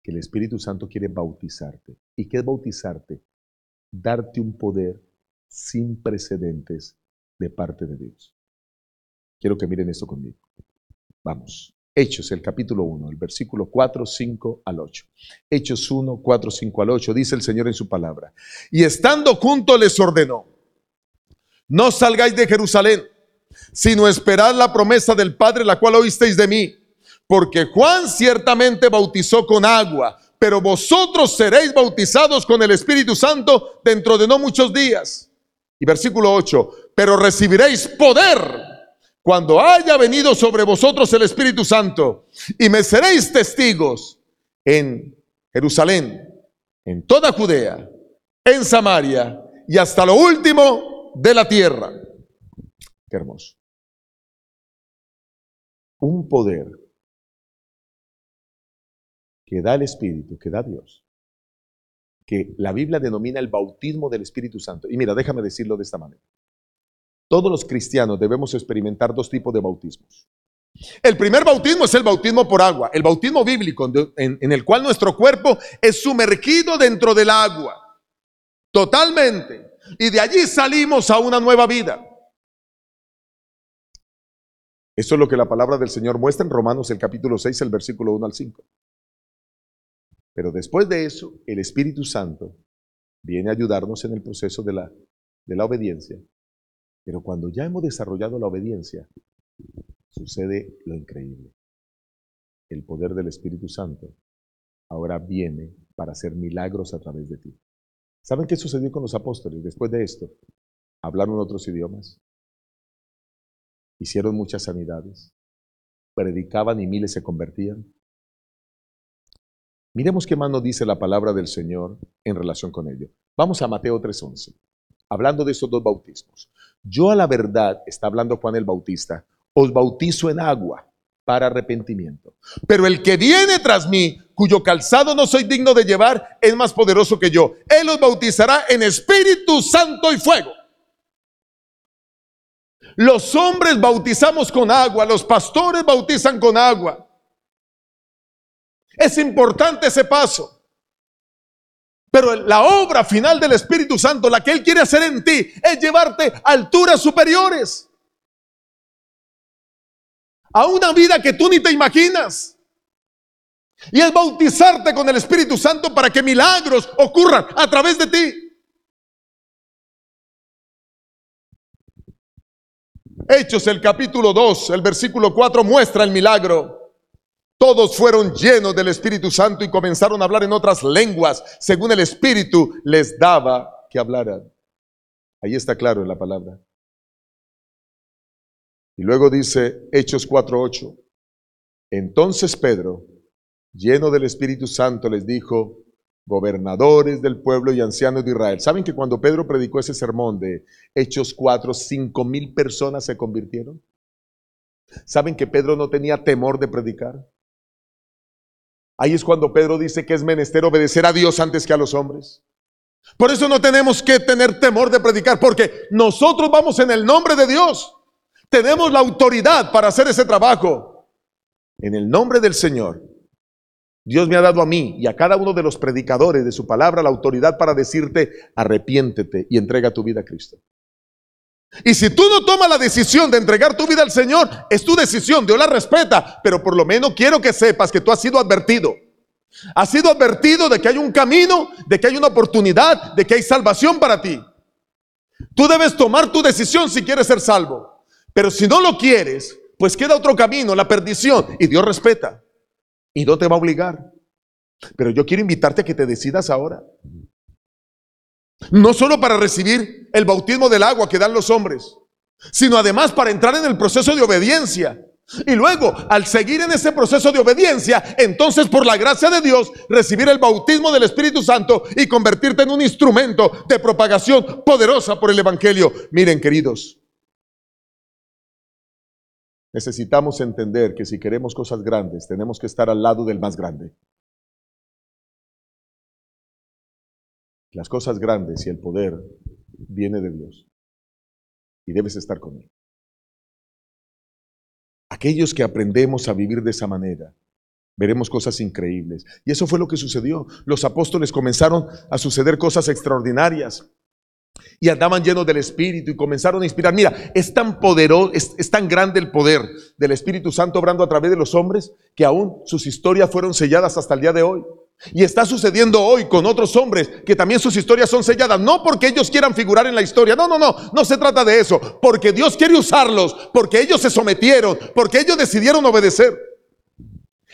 Que el Espíritu Santo quiere bautizarte. ¿Y qué es bautizarte? Darte un poder sin precedentes de parte de Dios. Quiero que miren esto conmigo. Vamos. Hechos, el capítulo 1, el versículo 4, 5 al 8. Hechos 1, 4, 5 al 8, dice el Señor en su palabra. Y estando juntos les ordenó, no salgáis de Jerusalén, sino esperad la promesa del Padre, la cual oísteis de mí. Porque Juan ciertamente bautizó con agua, pero vosotros seréis bautizados con el Espíritu Santo dentro de no muchos días. Y versículo 8, pero recibiréis poder cuando haya venido sobre vosotros el Espíritu Santo, y me seréis testigos en Jerusalén, en toda Judea, en Samaria y hasta lo último de la tierra. Qué hermoso. Un poder que da el Espíritu, que da Dios, que la Biblia denomina el bautismo del Espíritu Santo. Y mira, déjame decirlo de esta manera. Todos los cristianos debemos experimentar dos tipos de bautismos. El primer bautismo es el bautismo por agua, el bautismo bíblico, en, el cual nuestro cuerpo es sumergido dentro del agua, totalmente. Y de allí salimos a una nueva vida. Eso es lo que la palabra del Señor muestra en Romanos el capítulo 6, el versículo 1 al 5. Pero después de eso, el Espíritu Santo viene a ayudarnos en el proceso de la, de la obediencia. Pero cuando ya hemos desarrollado la obediencia, sucede lo increíble. El poder del Espíritu Santo ahora viene para hacer milagros a través de ti. ¿Saben qué sucedió con los apóstoles después de esto? Hablaron otros idiomas, hicieron muchas sanidades, predicaban y miles se convertían. Miremos qué más nos dice la palabra del Señor en relación con ello. Vamos a Mateo 3:11, hablando de estos dos bautismos. Yo a la verdad, está hablando Juan el Bautista, os bautizo en agua para arrepentimiento. Pero el que viene tras mí, cuyo calzado no soy digno de llevar, es más poderoso que yo. Él os bautizará en Espíritu Santo y fuego. Los hombres bautizamos con agua, los pastores bautizan con agua. Es importante ese paso. Pero la obra final del Espíritu Santo, la que Él quiere hacer en ti, es llevarte a alturas superiores a una vida que tú ni te imaginas. Y es bautizarte con el Espíritu Santo para que milagros ocurran a través de ti. Hechos el capítulo 2, el versículo 4 muestra el milagro. Todos fueron llenos del Espíritu Santo y comenzaron a hablar en otras lenguas, según el Espíritu les daba que hablaran. Ahí está claro en la palabra. Y luego dice Hechos 4:8. Entonces Pedro, lleno del Espíritu Santo, les dijo, gobernadores del pueblo y ancianos de Israel. ¿Saben que cuando Pedro predicó ese sermón de Hechos 4, cinco mil personas se convirtieron? ¿Saben que Pedro no tenía temor de predicar? Ahí es cuando Pedro dice que es menester obedecer a Dios antes que a los hombres. Por eso no tenemos que tener temor de predicar, porque nosotros vamos en el nombre de Dios. Tenemos la autoridad para hacer ese trabajo. En el nombre del Señor, Dios me ha dado a mí y a cada uno de los predicadores de su palabra la autoridad para decirte, arrepiéntete y entrega tu vida a Cristo. Y si tú no tomas la decisión de entregar tu vida al Señor, es tu decisión, Dios la respeta, pero por lo menos quiero que sepas que tú has sido advertido. Has sido advertido de que hay un camino, de que hay una oportunidad, de que hay salvación para ti. Tú debes tomar tu decisión si quieres ser salvo. Pero si no lo quieres, pues queda otro camino, la perdición. Y Dios respeta. Y no te va a obligar. Pero yo quiero invitarte a que te decidas ahora. No solo para recibir el bautismo del agua que dan los hombres, sino además para entrar en el proceso de obediencia. Y luego, al seguir en ese proceso de obediencia, entonces por la gracia de Dios, recibir el bautismo del Espíritu Santo y convertirte en un instrumento de propagación poderosa por el Evangelio. Miren, queridos, Necesitamos entender que si queremos cosas grandes, tenemos que estar al lado del más grande. Las cosas grandes y el poder viene de Dios. Y debes estar con Él. Aquellos que aprendemos a vivir de esa manera, veremos cosas increíbles. Y eso fue lo que sucedió. Los apóstoles comenzaron a suceder cosas extraordinarias y andaban llenos del Espíritu y comenzaron a inspirar. Mira, es tan poderoso, es, tan grande el poder del Espíritu Santo obrando a través de los hombres que aún sus historias fueron selladas hasta el día de hoy. Y está sucediendo hoy con otros hombres que también sus historias son selladas, no porque ellos quieran figurar en la historia, no, no, no, no se trata de eso, porque Dios quiere usarlos, porque ellos se sometieron, porque ellos decidieron obedecer.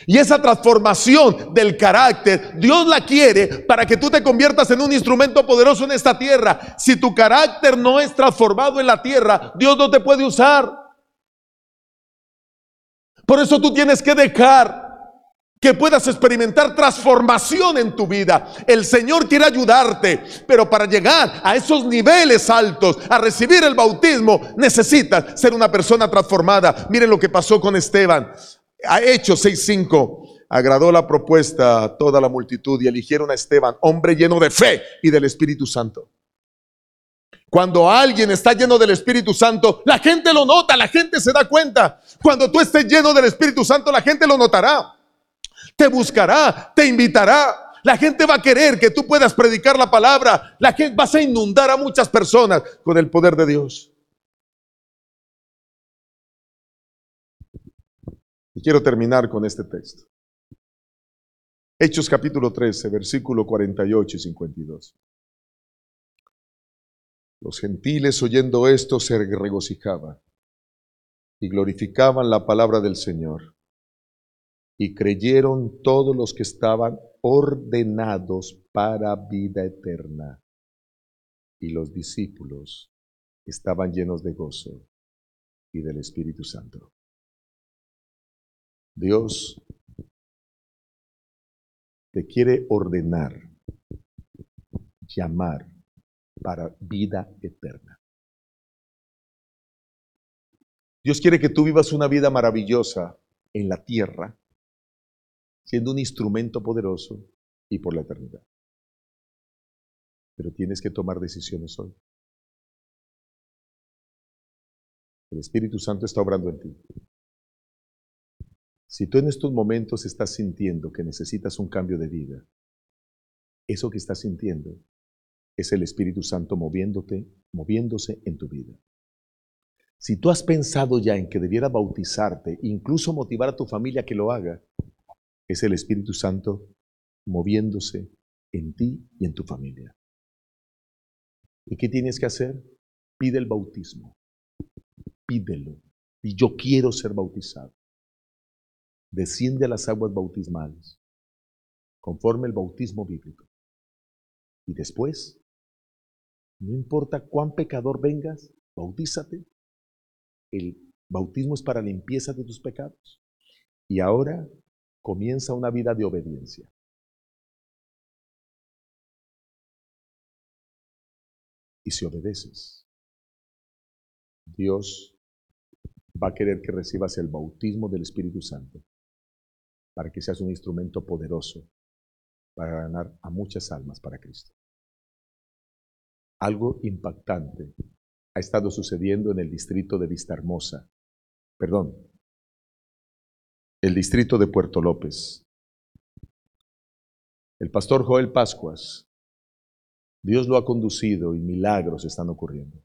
Y esa transformación del carácter, Dios la quiere para que tú te conviertas en un instrumento poderoso en esta tierra. Si tu carácter no es transformado en la tierra, Dios no te puede usar. Por eso tú tienes que dejar que puedas experimentar transformación en tu vida. El Señor quiere ayudarte, pero para llegar a esos niveles altos, a recibir el bautismo, necesitas ser una persona transformada. Miren lo que pasó con Esteban. A Hechos 6:5 agradó la propuesta a toda la multitud y eligieron a Esteban, hombre lleno de fe y del Espíritu Santo. Cuando alguien está lleno del Espíritu Santo, la gente lo nota, la gente se da cuenta. Cuando tú estés lleno del Espíritu Santo, la gente lo notará. Te buscará, te invitará. La gente va a querer que tú puedas predicar la palabra. La gente vas a inundar a muchas personas con el poder de Dios. Y quiero terminar con este texto. Hechos capítulo 13, versículo 48 y 52. Los gentiles oyendo esto se regocijaban y glorificaban la palabra del Señor. Y creyeron todos los que estaban ordenados para vida eterna. Y los discípulos estaban llenos de gozo y del Espíritu Santo. Dios te quiere ordenar, llamar para vida eterna. Dios quiere que tú vivas una vida maravillosa en la tierra, siendo un instrumento poderoso y por la eternidad. Pero tienes que tomar decisiones hoy. El Espíritu Santo está obrando en ti. Si tú en estos momentos estás sintiendo que necesitas un cambio de vida, eso que estás sintiendo es el Espíritu Santo moviéndote, moviéndose en tu vida. Si tú has pensado ya en que debiera bautizarte, incluso motivar a tu familia a que lo haga, es el Espíritu Santo moviéndose en ti y en tu familia. ¿Y qué tienes que hacer? Pide el bautismo. Pídelo. Y yo quiero ser bautizado. Desciende a las aguas bautismales, conforme el bautismo bíblico. Y después no importa cuán pecador vengas, bautízate. El bautismo es para limpieza de tus pecados. Y ahora comienza una vida de obediencia. Y si obedeces, Dios va a querer que recibas el bautismo del Espíritu Santo para que seas un instrumento poderoso para ganar a muchas almas para Cristo algo impactante ha estado sucediendo en el distrito de Vista Hermosa, perdón, el distrito de Puerto López. El pastor Joel Pascuas, Dios lo ha conducido y milagros están ocurriendo.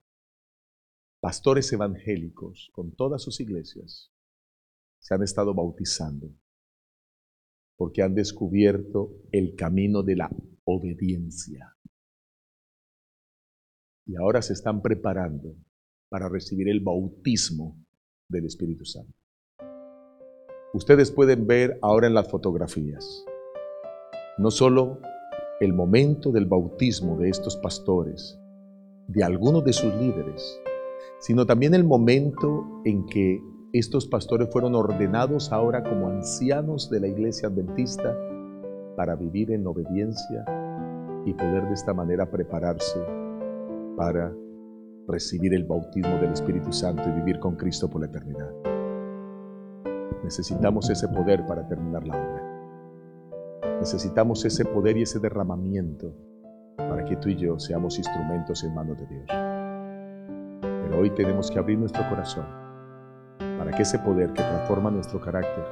Pastores evangélicos con todas sus iglesias se han estado bautizando porque han descubierto el camino de la obediencia y ahora se están preparando para recibir el bautismo del Espíritu Santo. Ustedes pueden ver ahora en las fotografías no solo el momento del bautismo de estos pastores, de algunos de sus líderes, sino también el momento en que estos pastores fueron ordenados ahora como ancianos de la iglesia adventista para vivir en obediencia y poder de esta manera prepararse para recibir el bautismo del Espíritu Santo y vivir con Cristo por la eternidad. Necesitamos ese poder para terminar la obra. Necesitamos ese poder y ese derramamiento para que tú y yo seamos instrumentos en manos de Dios. Pero hoy tenemos que abrir nuestro corazón para que ese poder que transforma nuestro carácter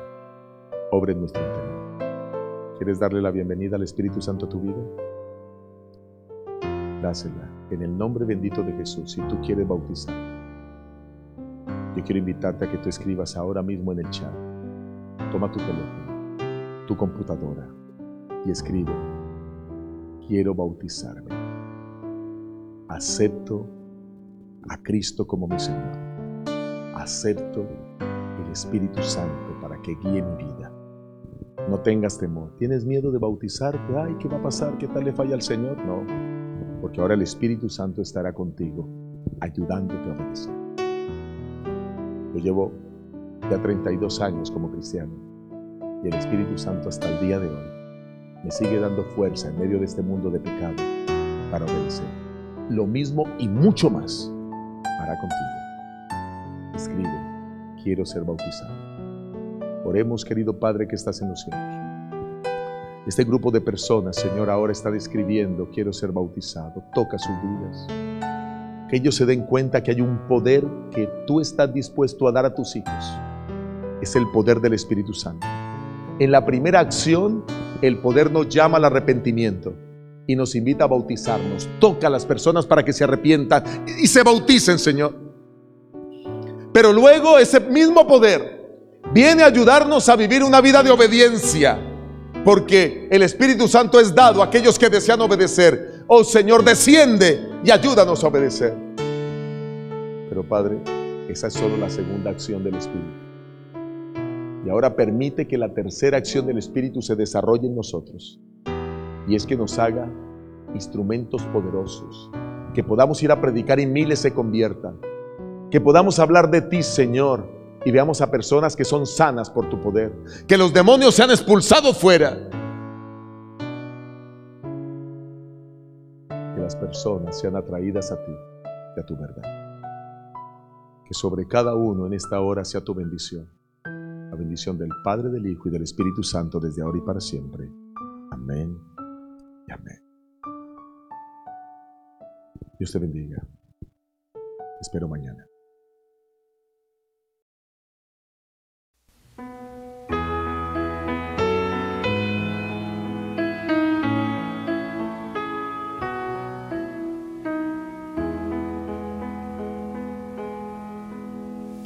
obre en nuestro interior. ¿Quieres darle la bienvenida al Espíritu Santo a tu vida? dásela en el nombre bendito de Jesús si tú quieres bautizar. Yo quiero invitarte a que tú escribas ahora mismo en el chat. Toma tu teléfono, tu computadora y escribe, quiero bautizarme. Acepto a Cristo como mi Señor. Acepto el Espíritu Santo para que guíe mi vida. No tengas temor. ¿Tienes miedo de bautizarte? Ay, ¿qué va a pasar? ¿Qué tal le falla al Señor? No porque ahora el Espíritu Santo estará contigo, ayudándote a obedecer. Yo llevo ya 32 años como cristiano y el Espíritu Santo hasta el día de hoy me sigue dando fuerza en medio de este mundo de pecado para obedecer. Lo mismo y mucho más hará contigo. Escribe, quiero ser bautizado. Oremos, querido Padre que estás en los cielos. Este grupo de personas, Señor, ahora está describiendo, quiero ser bautizado. Toca sus vidas. Que ellos se den cuenta que hay un poder que tú estás dispuesto a dar a tus hijos. Es el poder del Espíritu Santo. En la primera acción, el poder nos llama al arrepentimiento y nos invita a bautizarnos. Toca a las personas para que se arrepientan y se bauticen, Señor. Pero luego ese mismo poder viene a ayudarnos a vivir una vida de obediencia, porque el Espíritu Santo es dado a aquellos que desean obedecer. Oh Señor, desciende y ayúdanos a obedecer. Pero Padre, esa es solo la segunda acción del Espíritu. Y ahora permite que la tercera acción del Espíritu se desarrolle en nosotros. Y es que nos haga instrumentos poderosos. Que podamos ir a predicar y miles se conviertan. Que podamos hablar de ti, Señor, y veamos a personas que son sanas por tu poder. Que los demonios sean expulsados fuera. Las personas sean atraídas a ti y a tu verdad. Que sobre cada uno en esta hora sea tu bendición la bendición del Padre, del Hijo y del Espíritu Santo desde ahora y para siempre. Amén y amén. Dios te bendiga. espero mañana.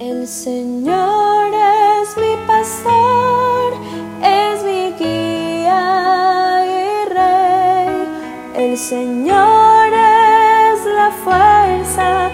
El Señor es mi pastor, es mi guía y rey. El Señor es la fuerza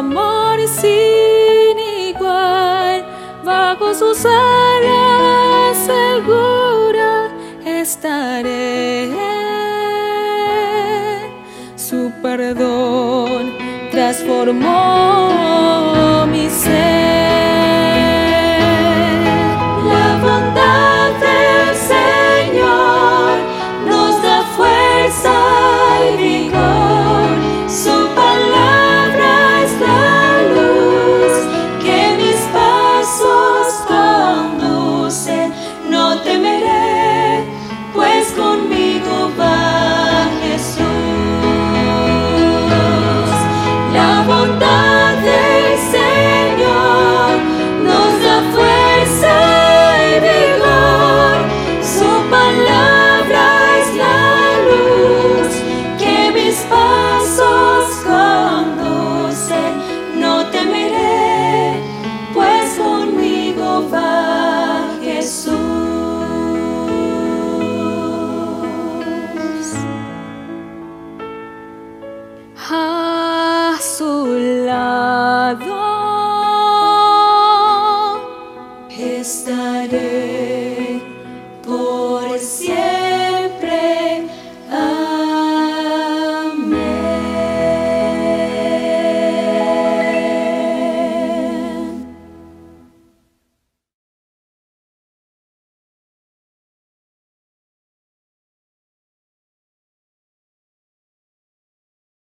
amor sin igual. Bajo sus alas segura estaré. Su perdón transformó mi ser.